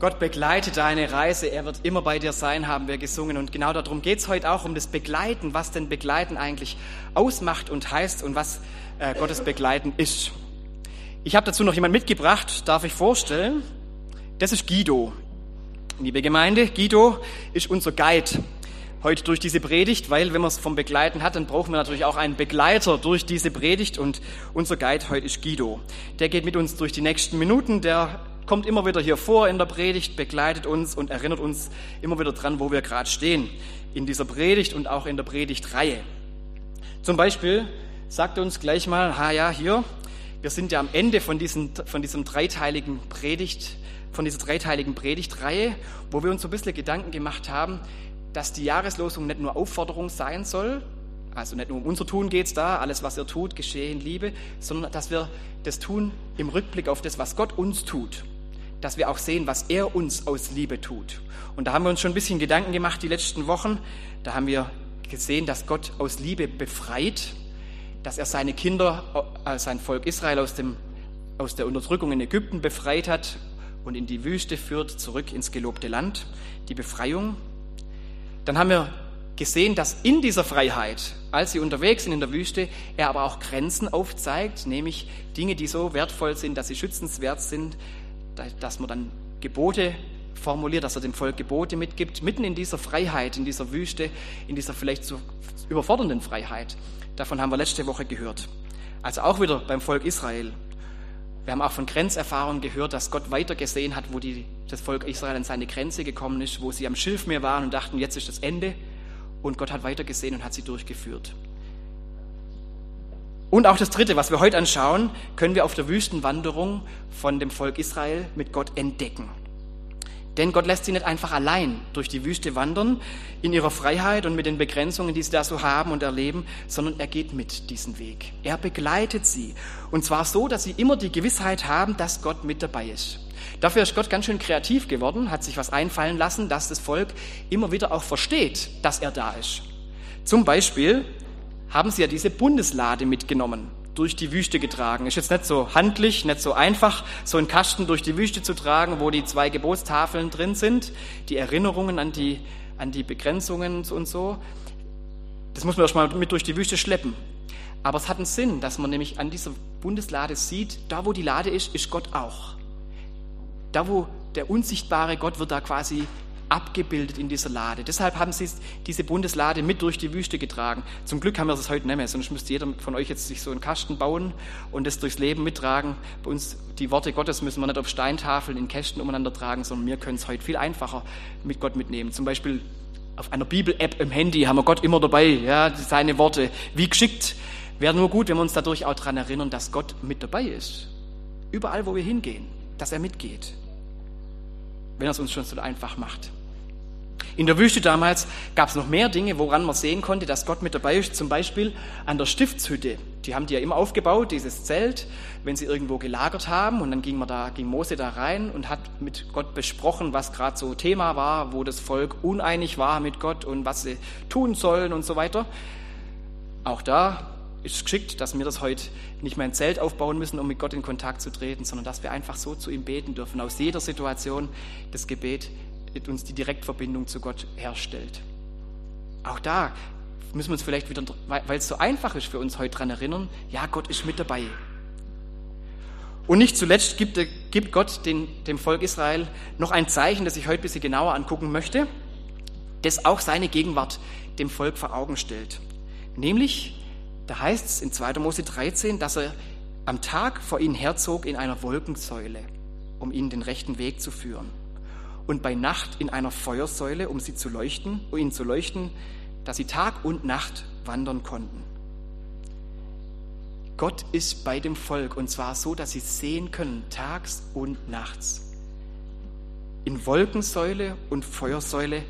Gott begleite deine Reise, er wird immer bei dir sein, haben wir gesungen. Und genau darum geht es heute auch, um das Begleiten, was denn Begleiten eigentlich ausmacht und heißt und was äh, Gottes Begleiten ist. Ich habe dazu noch jemand mitgebracht, darf ich vorstellen. Das ist Guido. Liebe Gemeinde, Guido ist unser Guide heute durch diese Predigt, weil wenn man es vom Begleiten hat, dann brauchen wir natürlich auch einen Begleiter durch diese Predigt und unser Guide heute ist Guido. Der geht mit uns durch die nächsten Minuten, der kommt immer wieder hier vor in der Predigt, begleitet uns und erinnert uns immer wieder dran, wo wir gerade stehen in dieser Predigt und auch in der Predigtreihe. Zum Beispiel sagt er uns gleich mal, ha ja, hier, wir sind ja am Ende von, diesen, von diesem dreiteiligen Predigt, von dieser dreiteiligen Predigtreihe, wo wir uns so ein bisschen Gedanken gemacht haben, dass die Jahreslosung nicht nur Aufforderung sein soll, also nicht nur um unser Tun geht es da, alles, was ihr tut, geschehe in Liebe, sondern dass wir das tun im Rückblick auf das, was Gott uns tut dass wir auch sehen, was er uns aus Liebe tut. Und da haben wir uns schon ein bisschen Gedanken gemacht die letzten Wochen. Da haben wir gesehen, dass Gott aus Liebe befreit, dass er seine Kinder, äh, sein Volk Israel aus, dem, aus der Unterdrückung in Ägypten befreit hat und in die Wüste führt, zurück ins gelobte Land, die Befreiung. Dann haben wir gesehen, dass in dieser Freiheit, als sie unterwegs sind in der Wüste, er aber auch Grenzen aufzeigt, nämlich Dinge, die so wertvoll sind, dass sie schützenswert sind, dass man dann Gebote formuliert, dass er dem Volk Gebote mitgibt, mitten in dieser Freiheit, in dieser Wüste, in dieser vielleicht so überfordernden Freiheit. Davon haben wir letzte Woche gehört. Also auch wieder beim Volk Israel. Wir haben auch von Grenzerfahrungen gehört, dass Gott weiter gesehen hat, wo die, das Volk Israel an seine Grenze gekommen ist, wo sie am Schilfmeer waren und dachten, jetzt ist das Ende. Und Gott hat weiter gesehen und hat sie durchgeführt. Und auch das Dritte, was wir heute anschauen, können wir auf der Wüstenwanderung von dem Volk Israel mit Gott entdecken. Denn Gott lässt sie nicht einfach allein durch die Wüste wandern, in ihrer Freiheit und mit den Begrenzungen, die sie da so haben und erleben, sondern er geht mit diesen Weg. Er begleitet sie. Und zwar so, dass sie immer die Gewissheit haben, dass Gott mit dabei ist. Dafür ist Gott ganz schön kreativ geworden, hat sich was einfallen lassen, dass das Volk immer wieder auch versteht, dass er da ist. Zum Beispiel haben sie ja diese Bundeslade mitgenommen, durch die Wüste getragen. Ist jetzt nicht so handlich, nicht so einfach, so einen Kasten durch die Wüste zu tragen, wo die zwei Gebotstafeln drin sind, die Erinnerungen an die, an die Begrenzungen und so. Das muss man erstmal mit durch die Wüste schleppen. Aber es hat einen Sinn, dass man nämlich an dieser Bundeslade sieht, da wo die Lade ist, ist Gott auch. Da wo der unsichtbare Gott wird da quasi abgebildet in dieser Lade. Deshalb haben sie diese Bundeslade mit durch die Wüste getragen. Zum Glück haben wir das heute nicht mehr, sonst müsste jeder von euch jetzt sich so einen Kasten bauen und das durchs Leben mittragen. Bei uns, die Worte Gottes müssen wir nicht auf Steintafeln in Kästen umeinander tragen, sondern wir können es heute viel einfacher mit Gott mitnehmen. Zum Beispiel auf einer Bibel-App im Handy haben wir Gott immer dabei, ja, seine Worte. Wie geschickt. Wäre nur gut, wenn wir uns dadurch auch daran erinnern, dass Gott mit dabei ist. Überall, wo wir hingehen, dass er mitgeht. Wenn er es uns schon so einfach macht. In der Wüste damals gab es noch mehr Dinge, woran man sehen konnte, dass Gott mit dabei ist. Zum Beispiel an der Stiftshütte. Die haben die ja immer aufgebaut, dieses Zelt, wenn sie irgendwo gelagert haben. Und dann ging, man da, ging Mose da rein und hat mit Gott besprochen, was gerade so Thema war, wo das Volk uneinig war mit Gott und was sie tun sollen und so weiter. Auch da ist es geschickt, dass wir das heute nicht mehr ein Zelt aufbauen müssen, um mit Gott in Kontakt zu treten, sondern dass wir einfach so zu ihm beten dürfen, aus jeder Situation das Gebet uns die Direktverbindung zu Gott herstellt. Auch da müssen wir uns vielleicht wieder, weil es so einfach ist für uns heute daran erinnern, ja, Gott ist mit dabei. Und nicht zuletzt gibt, gibt Gott den, dem Volk Israel noch ein Zeichen, das ich heute ein bisschen genauer angucken möchte, das auch seine Gegenwart dem Volk vor Augen stellt. Nämlich, da heißt es in 2. Mose 13, dass er am Tag vor ihnen herzog in einer Wolkensäule, um ihnen den rechten Weg zu führen und bei Nacht in einer Feuersäule, um sie zu leuchten, um ihnen zu leuchten, dass sie Tag und Nacht wandern konnten. Gott ist bei dem Volk und zwar so, dass sie sehen können, tags und nachts. In Wolkensäule und Feuersäule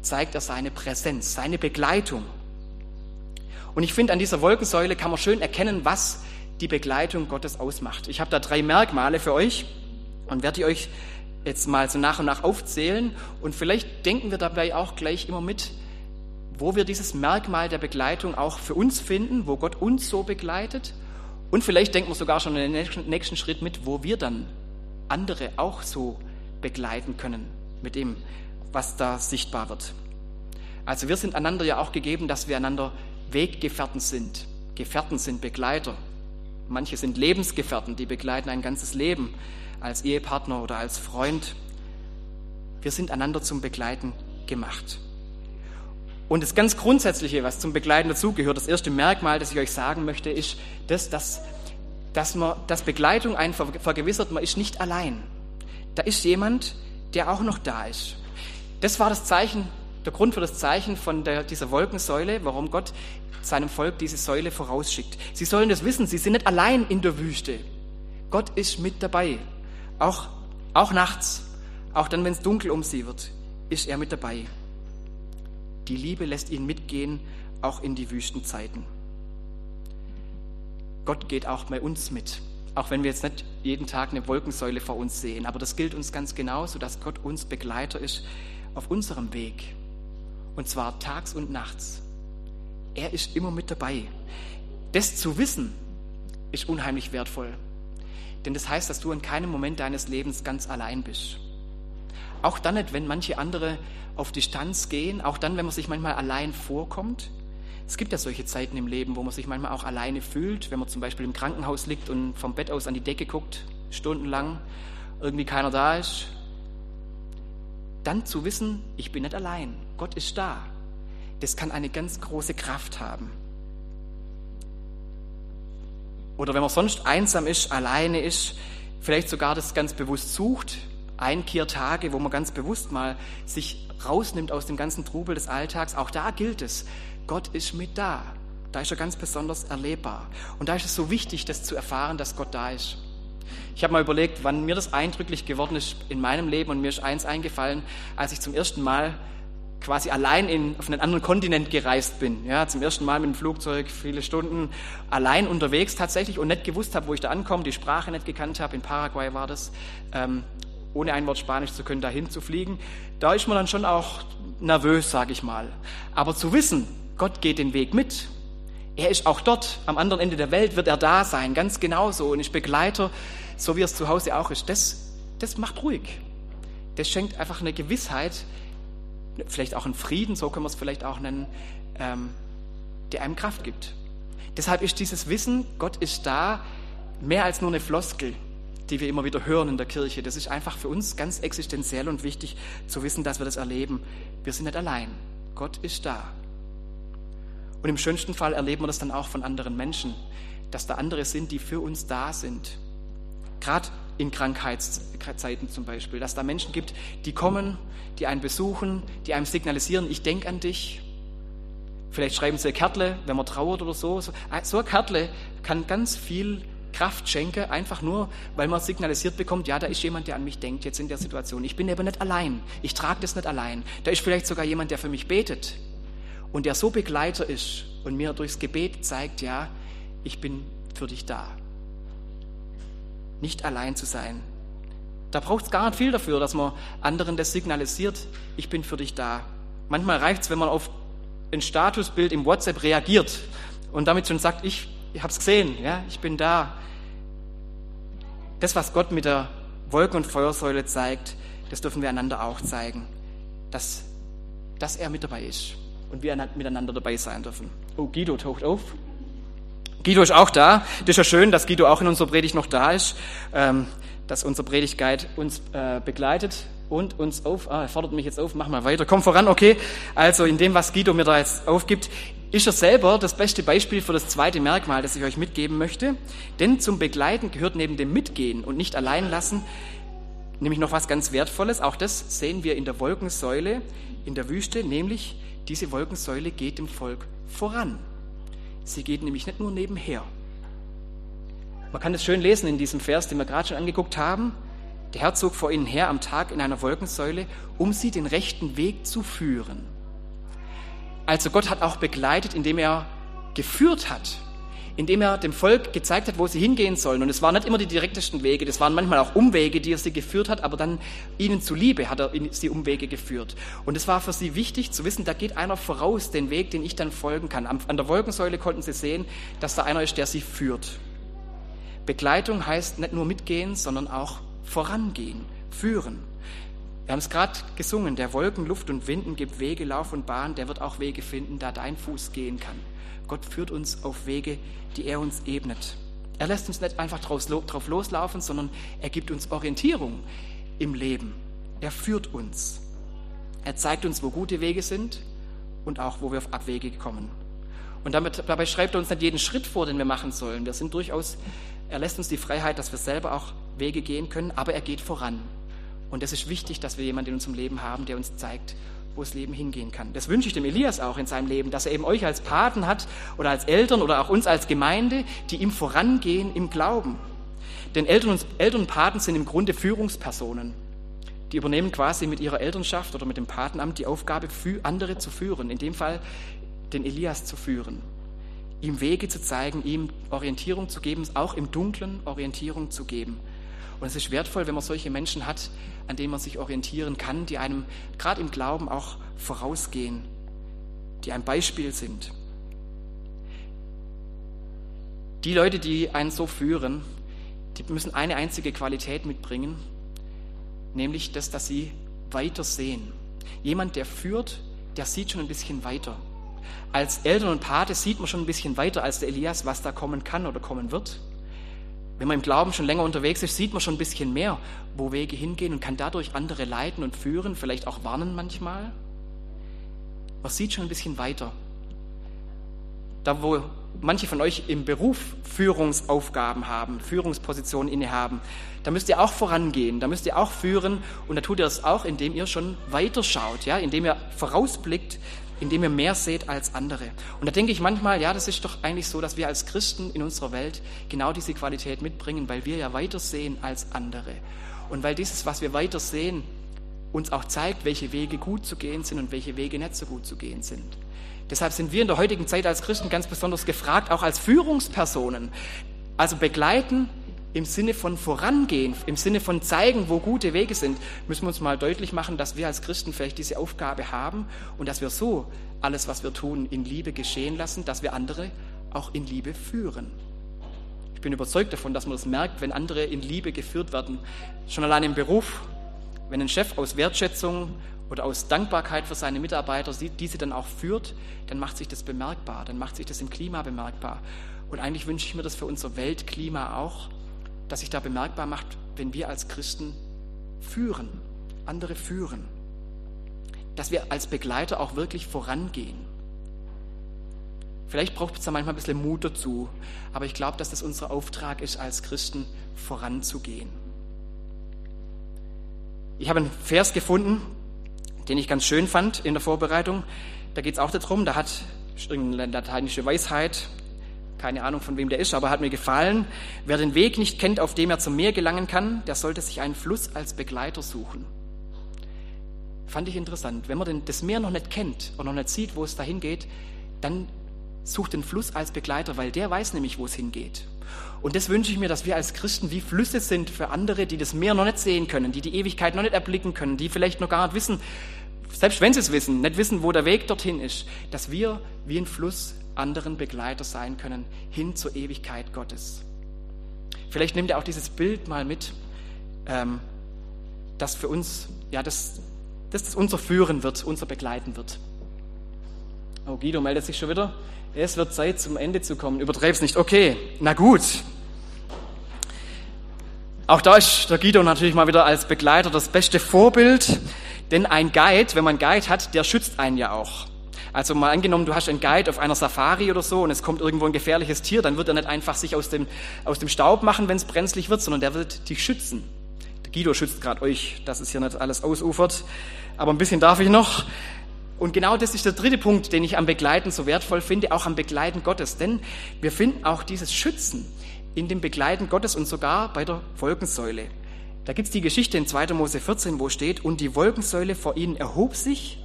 zeigt er seine Präsenz, seine Begleitung. Und ich finde, an dieser Wolkensäule kann man schön erkennen, was die Begleitung Gottes ausmacht. Ich habe da drei Merkmale für euch und werde die euch jetzt mal so nach und nach aufzählen und vielleicht denken wir dabei auch gleich immer mit, wo wir dieses Merkmal der Begleitung auch für uns finden, wo Gott uns so begleitet und vielleicht denken wir sogar schon in den nächsten Schritt mit, wo wir dann andere auch so begleiten können mit dem, was da sichtbar wird. Also wir sind einander ja auch gegeben, dass wir einander Weggefährten sind. Gefährten sind Begleiter. Manche sind Lebensgefährten, die begleiten ein ganzes Leben als Ehepartner oder als Freund. Wir sind einander zum Begleiten gemacht. Und das ganz Grundsätzliche, was zum Begleiten dazugehört, das erste Merkmal, das ich euch sagen möchte, ist das, dass, dass, man, dass Begleitung einen vergewissert, man ist nicht allein. Da ist jemand, der auch noch da ist. Das war das Zeichen, der Grund für das Zeichen von der, dieser Wolkensäule, warum Gott seinem Volk diese Säule vorausschickt. Sie sollen das wissen, sie sind nicht allein in der Wüste. Gott ist mit dabei. Auch, auch nachts, auch dann, wenn es dunkel um sie wird, ist er mit dabei. Die Liebe lässt ihn mitgehen, auch in die Wüstenzeiten. Gott geht auch bei uns mit, auch wenn wir jetzt nicht jeden Tag eine Wolkensäule vor uns sehen. Aber das gilt uns ganz genauso, dass Gott uns Begleiter ist auf unserem Weg. Und zwar tags und nachts. Er ist immer mit dabei. Das zu wissen, ist unheimlich wertvoll. Denn das heißt, dass du in keinem Moment deines Lebens ganz allein bist. Auch dann nicht, wenn manche andere auf Distanz gehen, auch dann, wenn man sich manchmal allein vorkommt. Es gibt ja solche Zeiten im Leben, wo man sich manchmal auch alleine fühlt, wenn man zum Beispiel im Krankenhaus liegt und vom Bett aus an die Decke guckt, stundenlang, irgendwie keiner da ist. Dann zu wissen, ich bin nicht allein, Gott ist da das kann eine ganz große Kraft haben. Oder wenn man sonst einsam ist, alleine ist, vielleicht sogar das ganz bewusst sucht, Einkehrtage, wo man ganz bewusst mal sich rausnimmt aus dem ganzen Trubel des Alltags, auch da gilt es, Gott ist mit da. Da ist er ganz besonders erlebbar. Und da ist es so wichtig, das zu erfahren, dass Gott da ist. Ich habe mal überlegt, wann mir das eindrücklich geworden ist in meinem Leben und mir ist eins eingefallen, als ich zum ersten Mal quasi allein in, auf einen anderen Kontinent gereist bin. Ja, zum ersten Mal mit dem Flugzeug, viele Stunden allein unterwegs tatsächlich und nicht gewusst habe, wo ich da ankomme, die Sprache nicht gekannt habe. In Paraguay war das, ähm, ohne ein Wort Spanisch zu können, dahin zu fliegen. Da ist man dann schon auch nervös, sage ich mal. Aber zu wissen, Gott geht den Weg mit. Er ist auch dort, am anderen Ende der Welt wird er da sein, ganz genauso und ist Begleiter, so wie es zu Hause auch ist. Das, das macht ruhig. Das schenkt einfach eine Gewissheit, vielleicht auch einen Frieden, so können wir es vielleicht auch nennen, ähm, der einem Kraft gibt. Deshalb ist dieses Wissen, Gott ist da, mehr als nur eine Floskel, die wir immer wieder hören in der Kirche. Das ist einfach für uns ganz existenziell und wichtig zu wissen, dass wir das erleben. Wir sind nicht allein. Gott ist da. Und im schönsten Fall erleben wir das dann auch von anderen Menschen, dass da andere sind, die für uns da sind. Gerade in Krankheitszeiten zum Beispiel, dass da Menschen gibt, die kommen, die einen besuchen, die einem signalisieren, ich denke an dich. Vielleicht schreiben sie Kärtle, wenn man trauert oder so. So ein Kärtle kann ganz viel Kraft schenken, einfach nur, weil man signalisiert bekommt, ja, da ist jemand, der an mich denkt, jetzt in der Situation. Ich bin aber nicht allein. Ich trage das nicht allein. Da ist vielleicht sogar jemand, der für mich betet und der so Begleiter ist und mir durchs Gebet zeigt, ja, ich bin für dich da nicht allein zu sein. Da braucht es gar nicht viel dafür, dass man anderen das signalisiert, ich bin für dich da. Manchmal reicht es, wenn man auf ein Statusbild im WhatsApp reagiert und damit schon sagt, ich, ich habe es gesehen, ja, ich bin da. Das, was Gott mit der Wolken- und Feuersäule zeigt, das dürfen wir einander auch zeigen, dass, dass er mit dabei ist und wir miteinander dabei sein dürfen. Oh, Guido taucht auf. Guido ist auch da. Das ist ja schön, dass Guido auch in unserer Predigt noch da ist, ähm, dass unser Predigtguide uns äh, begleitet und uns auf, ah, er fordert mich jetzt auf, mach mal weiter, komm voran, okay. Also in dem, was Guido mir da jetzt aufgibt, ist er selber das beste Beispiel für das zweite Merkmal, das ich euch mitgeben möchte. Denn zum Begleiten gehört neben dem Mitgehen und nicht allein lassen, nämlich noch was ganz Wertvolles. Auch das sehen wir in der Wolkensäule in der Wüste, nämlich diese Wolkensäule geht dem Volk voran. Sie geht nämlich nicht nur nebenher. Man kann es schön lesen in diesem Vers, den wir gerade schon angeguckt haben. Der Herr zog vor ihnen her am Tag in einer Wolkensäule, um sie den rechten Weg zu führen. Also Gott hat auch begleitet, indem er geführt hat indem er dem Volk gezeigt hat, wo sie hingehen sollen. Und es waren nicht immer die direktesten Wege, das waren manchmal auch Umwege, die er sie geführt hat, aber dann ihnen zuliebe hat er sie Umwege geführt. Und es war für sie wichtig zu wissen, da geht einer voraus den Weg, den ich dann folgen kann. An der Wolkensäule konnten sie sehen, dass da einer ist, der sie führt. Begleitung heißt nicht nur mitgehen, sondern auch vorangehen, führen. Wir haben es gerade gesungen, der Wolken, Luft und Winden gibt Wege, Lauf und Bahn, der wird auch Wege finden, da dein Fuß gehen kann. Gott führt uns auf Wege, die er uns ebnet. Er lässt uns nicht einfach drauf loslaufen, sondern er gibt uns Orientierung im Leben. Er führt uns. Er zeigt uns, wo gute Wege sind und auch, wo wir auf Abwege kommen. Und damit, dabei schreibt er uns nicht jeden Schritt vor, den wir machen sollen. Wir sind durchaus, er lässt uns die Freiheit, dass wir selber auch Wege gehen können, aber er geht voran. Und es ist wichtig, dass wir jemanden in unserem Leben haben, der uns zeigt, wo das Leben hingehen kann. Das wünsche ich dem Elias auch in seinem Leben, dass er eben euch als Paten hat oder als Eltern oder auch uns als Gemeinde, die ihm vorangehen im Glauben. Denn Eltern und, Eltern und Paten sind im Grunde Führungspersonen. Die übernehmen quasi mit ihrer Elternschaft oder mit dem Patenamt die Aufgabe, andere zu führen. In dem Fall den Elias zu führen. Ihm Wege zu zeigen, ihm Orientierung zu geben, auch im Dunklen Orientierung zu geben. Und es ist wertvoll, wenn man solche Menschen hat, an denen man sich orientieren kann, die einem gerade im Glauben auch vorausgehen, die ein Beispiel sind. Die Leute, die einen so führen, die müssen eine einzige Qualität mitbringen, nämlich das, dass sie weiter sehen. Jemand, der führt, der sieht schon ein bisschen weiter. Als Eltern und Pate sieht man schon ein bisschen weiter als der Elias, was da kommen kann oder kommen wird. Wenn man im Glauben schon länger unterwegs ist, sieht man schon ein bisschen mehr, wo Wege hingehen und kann dadurch andere leiten und führen, vielleicht auch warnen manchmal. Man sieht schon ein bisschen weiter. Da, wo manche von euch im Beruf Führungsaufgaben haben, Führungspositionen innehaben, da müsst ihr auch vorangehen, da müsst ihr auch führen und da tut ihr das auch, indem ihr schon weiterschaut, ja, indem ihr vorausblickt, indem ihr mehr seht als andere. Und da denke ich manchmal, ja, das ist doch eigentlich so, dass wir als Christen in unserer Welt genau diese Qualität mitbringen, weil wir ja weiter sehen als andere. Und weil dieses, was wir weiter sehen, uns auch zeigt, welche Wege gut zu gehen sind und welche Wege nicht so gut zu gehen sind. Deshalb sind wir in der heutigen Zeit als Christen ganz besonders gefragt, auch als Führungspersonen. Also begleiten im Sinne von vorangehen, im Sinne von zeigen, wo gute Wege sind, müssen wir uns mal deutlich machen, dass wir als Christen vielleicht diese Aufgabe haben und dass wir so alles, was wir tun, in Liebe geschehen lassen, dass wir andere auch in Liebe führen. Ich bin überzeugt davon, dass man das merkt, wenn andere in Liebe geführt werden. Schon allein im Beruf, wenn ein Chef aus Wertschätzung oder aus Dankbarkeit für seine Mitarbeiter diese dann auch führt, dann macht sich das bemerkbar, dann macht sich das im Klima bemerkbar. Und eigentlich wünsche ich mir das für unser Weltklima auch, dass sich da bemerkbar macht, wenn wir als Christen führen, andere führen. Dass wir als Begleiter auch wirklich vorangehen. Vielleicht braucht es da manchmal ein bisschen Mut dazu, aber ich glaube, dass das unser Auftrag ist, als Christen voranzugehen. Ich habe einen Vers gefunden, den ich ganz schön fand in der Vorbereitung. Da geht es auch darum, da hat irgendeine lateinische Weisheit keine Ahnung, von wem der ist, aber hat mir gefallen. Wer den Weg nicht kennt, auf dem er zum Meer gelangen kann, der sollte sich einen Fluss als Begleiter suchen. Fand ich interessant. Wenn man das Meer noch nicht kennt und noch nicht sieht, wo es dahin geht, dann sucht den Fluss als Begleiter, weil der weiß nämlich, wo es hingeht. Und das wünsche ich mir, dass wir als Christen wie Flüsse sind für andere, die das Meer noch nicht sehen können, die die Ewigkeit noch nicht erblicken können, die vielleicht noch gar nicht wissen, selbst wenn sie es wissen, nicht wissen, wo der Weg dorthin ist, dass wir wie ein Fluss anderen Begleiter sein können hin zur Ewigkeit Gottes. Vielleicht nimmt ihr auch dieses Bild mal mit, ähm, das für uns, ja, das, das, das unser Führen wird, unser Begleiten wird. Oh, Guido meldet sich schon wieder. Es wird Zeit, zum Ende zu kommen. Übertreib's nicht. Okay, na gut. Auch da ist der Guido natürlich mal wieder als Begleiter das beste Vorbild. Denn ein Guide, wenn man Guide hat, der schützt einen ja auch. Also mal angenommen, du hast einen Guide auf einer Safari oder so und es kommt irgendwo ein gefährliches Tier, dann wird er nicht einfach sich aus dem, aus dem Staub machen, wenn es brenzlig wird, sondern der wird dich schützen. Der Guido schützt gerade euch, dass es hier nicht alles ausufert. Aber ein bisschen darf ich noch. Und genau das ist der dritte Punkt, den ich am Begleiten so wertvoll finde, auch am Begleiten Gottes. Denn wir finden auch dieses Schützen in dem Begleiten Gottes und sogar bei der Wolkensäule. Da gibt es die Geschichte in 2. Mose 14, wo steht, und die Wolkensäule vor ihnen erhob sich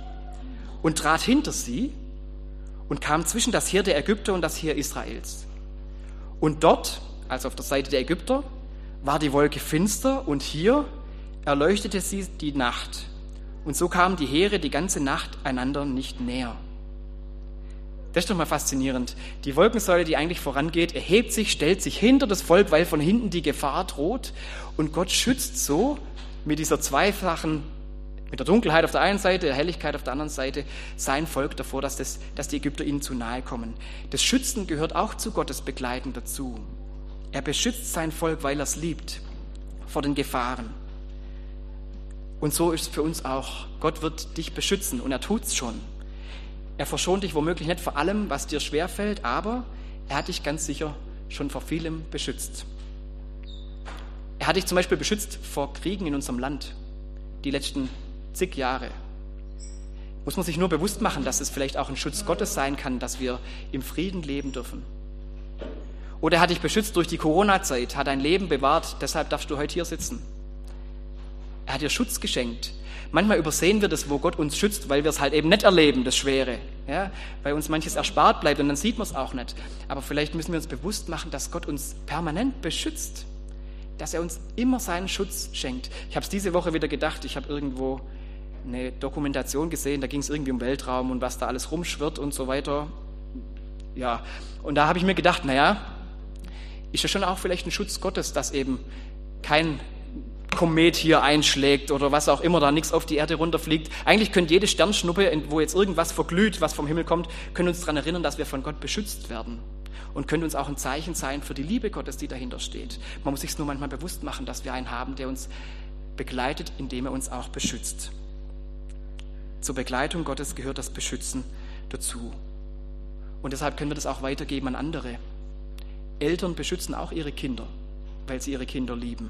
und trat hinter sie und kam zwischen das Heer der Ägypter und das Heer Israels. Und dort, also auf der Seite der Ägypter, war die Wolke finster und hier erleuchtete sie die Nacht. Und so kamen die Heere die ganze Nacht einander nicht näher. Das ist doch mal faszinierend. Die Wolkensäule, die eigentlich vorangeht, erhebt sich, stellt sich hinter das Volk, weil von hinten die Gefahr droht. Und Gott schützt so mit dieser zweifachen Mit der Dunkelheit auf der einen Seite, der Helligkeit auf der anderen Seite, sein Volk davor, dass, das, dass die Ägypter ihnen zu nahe kommen. Das Schützen gehört auch zu Gottes Begleiten dazu. Er beschützt sein Volk, weil er es liebt, vor den Gefahren. Und so ist es für uns auch. Gott wird dich beschützen und er tut es schon. Er verschont dich womöglich nicht vor allem, was dir schwerfällt, aber er hat dich ganz sicher schon vor vielem beschützt. Er hat dich zum Beispiel beschützt vor Kriegen in unserem Land, die letzten zig Jahre. Muss man sich nur bewusst machen, dass es vielleicht auch ein Schutz Gottes sein kann, dass wir im Frieden leben dürfen. Oder er hat dich beschützt durch die Corona-Zeit, hat dein Leben bewahrt, deshalb darfst du heute hier sitzen. Er hat dir Schutz geschenkt. Manchmal übersehen wir das, wo Gott uns schützt, weil wir es halt eben nicht erleben, das Schwere. Ja? Weil uns manches erspart bleibt und dann sieht man es auch nicht. Aber vielleicht müssen wir uns bewusst machen, dass Gott uns permanent beschützt. Dass er uns immer seinen Schutz schenkt. Ich habe es diese Woche wieder gedacht, ich habe irgendwo eine Dokumentation gesehen, da ging es irgendwie um Weltraum und was da alles rumschwirrt und so weiter. Ja, und da habe ich mir gedacht, naja, ist ja schon auch vielleicht ein Schutz Gottes, dass eben kein Komet hier einschlägt oder was auch immer, da nichts auf die Erde runterfliegt. Eigentlich könnte jede Sternschnuppe, wo jetzt irgendwas verglüht, was vom Himmel kommt, können uns daran erinnern, dass wir von Gott beschützt werden und könnte uns auch ein Zeichen sein für die Liebe Gottes, die dahinter steht. Man muss sich nur manchmal bewusst machen, dass wir einen haben, der uns begleitet, indem er uns auch beschützt. Zur Begleitung Gottes gehört das Beschützen dazu. Und deshalb können wir das auch weitergeben an andere. Eltern beschützen auch ihre Kinder, weil sie ihre Kinder lieben.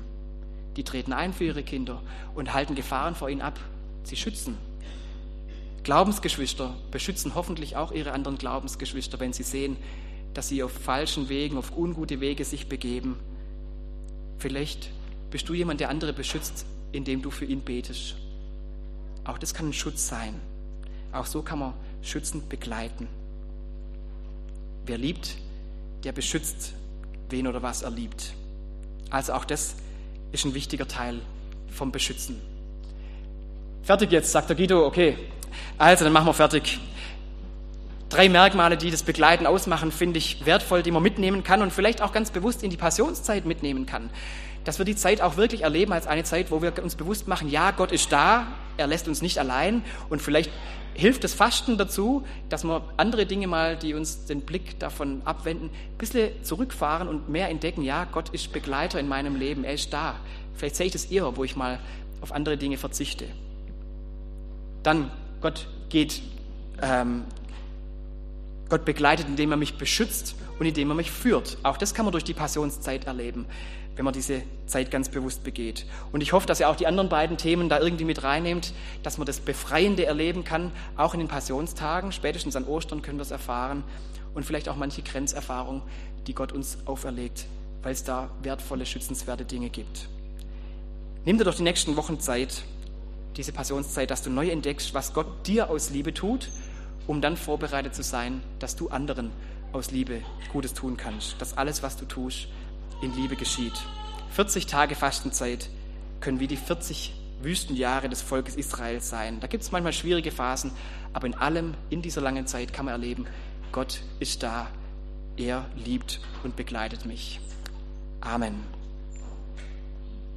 Die treten ein für ihre Kinder und halten Gefahren vor ihnen ab. Sie schützen. Glaubensgeschwister beschützen hoffentlich auch ihre anderen Glaubensgeschwister, wenn sie sehen, dass sie auf falschen Wegen, auf ungute Wege sich begeben. Vielleicht bist du jemand, der andere beschützt, indem du für ihn betest. Auch das kann ein Schutz sein. Auch so kann man schützend begleiten. Wer liebt, der beschützt, wen oder was er liebt. Also auch das ist ein wichtiger Teil vom Beschützen. Fertig jetzt, sagt der Guido, okay. Also, dann machen wir fertig. Drei Merkmale, die das Begleiten ausmachen, finde ich wertvoll, die man mitnehmen kann und vielleicht auch ganz bewusst in die Passionszeit mitnehmen kann. Dass wir die Zeit auch wirklich erleben als eine Zeit, wo wir uns bewusst machen, ja, Gott ist da, er lässt uns nicht allein und vielleicht hilft das Fasten dazu, dass wir andere Dinge mal, die uns den Blick davon abwenden, ein bisschen zurückfahren und mehr entdecken, ja, Gott ist Begleiter in meinem Leben, er ist da. Vielleicht sehe ich das eher, wo ich mal auf andere Dinge verzichte. Dann, Gott geht, ähm, Gott begleitet, indem er mich beschützt und indem er mich führt. Auch das kann man durch die Passionszeit erleben wenn man diese Zeit ganz bewusst begeht. Und ich hoffe, dass ihr auch die anderen beiden Themen da irgendwie mit reinnehmt, dass man das Befreiende erleben kann, auch in den Passionstagen. Spätestens an Ostern können wir es erfahren und vielleicht auch manche Grenzerfahrung, die Gott uns auferlegt, weil es da wertvolle, schützenswerte Dinge gibt. Nimm dir doch die nächsten Wochen Zeit, diese Passionszeit, dass du neu entdeckst, was Gott dir aus Liebe tut, um dann vorbereitet zu sein, dass du anderen aus Liebe Gutes tun kannst, dass alles, was du tust, in Liebe geschieht. 40 Tage Fastenzeit können wie die 40 Wüstenjahre des Volkes Israel sein. Da gibt es manchmal schwierige Phasen, aber in allem, in dieser langen Zeit kann man erleben, Gott ist da, er liebt und begleitet mich. Amen.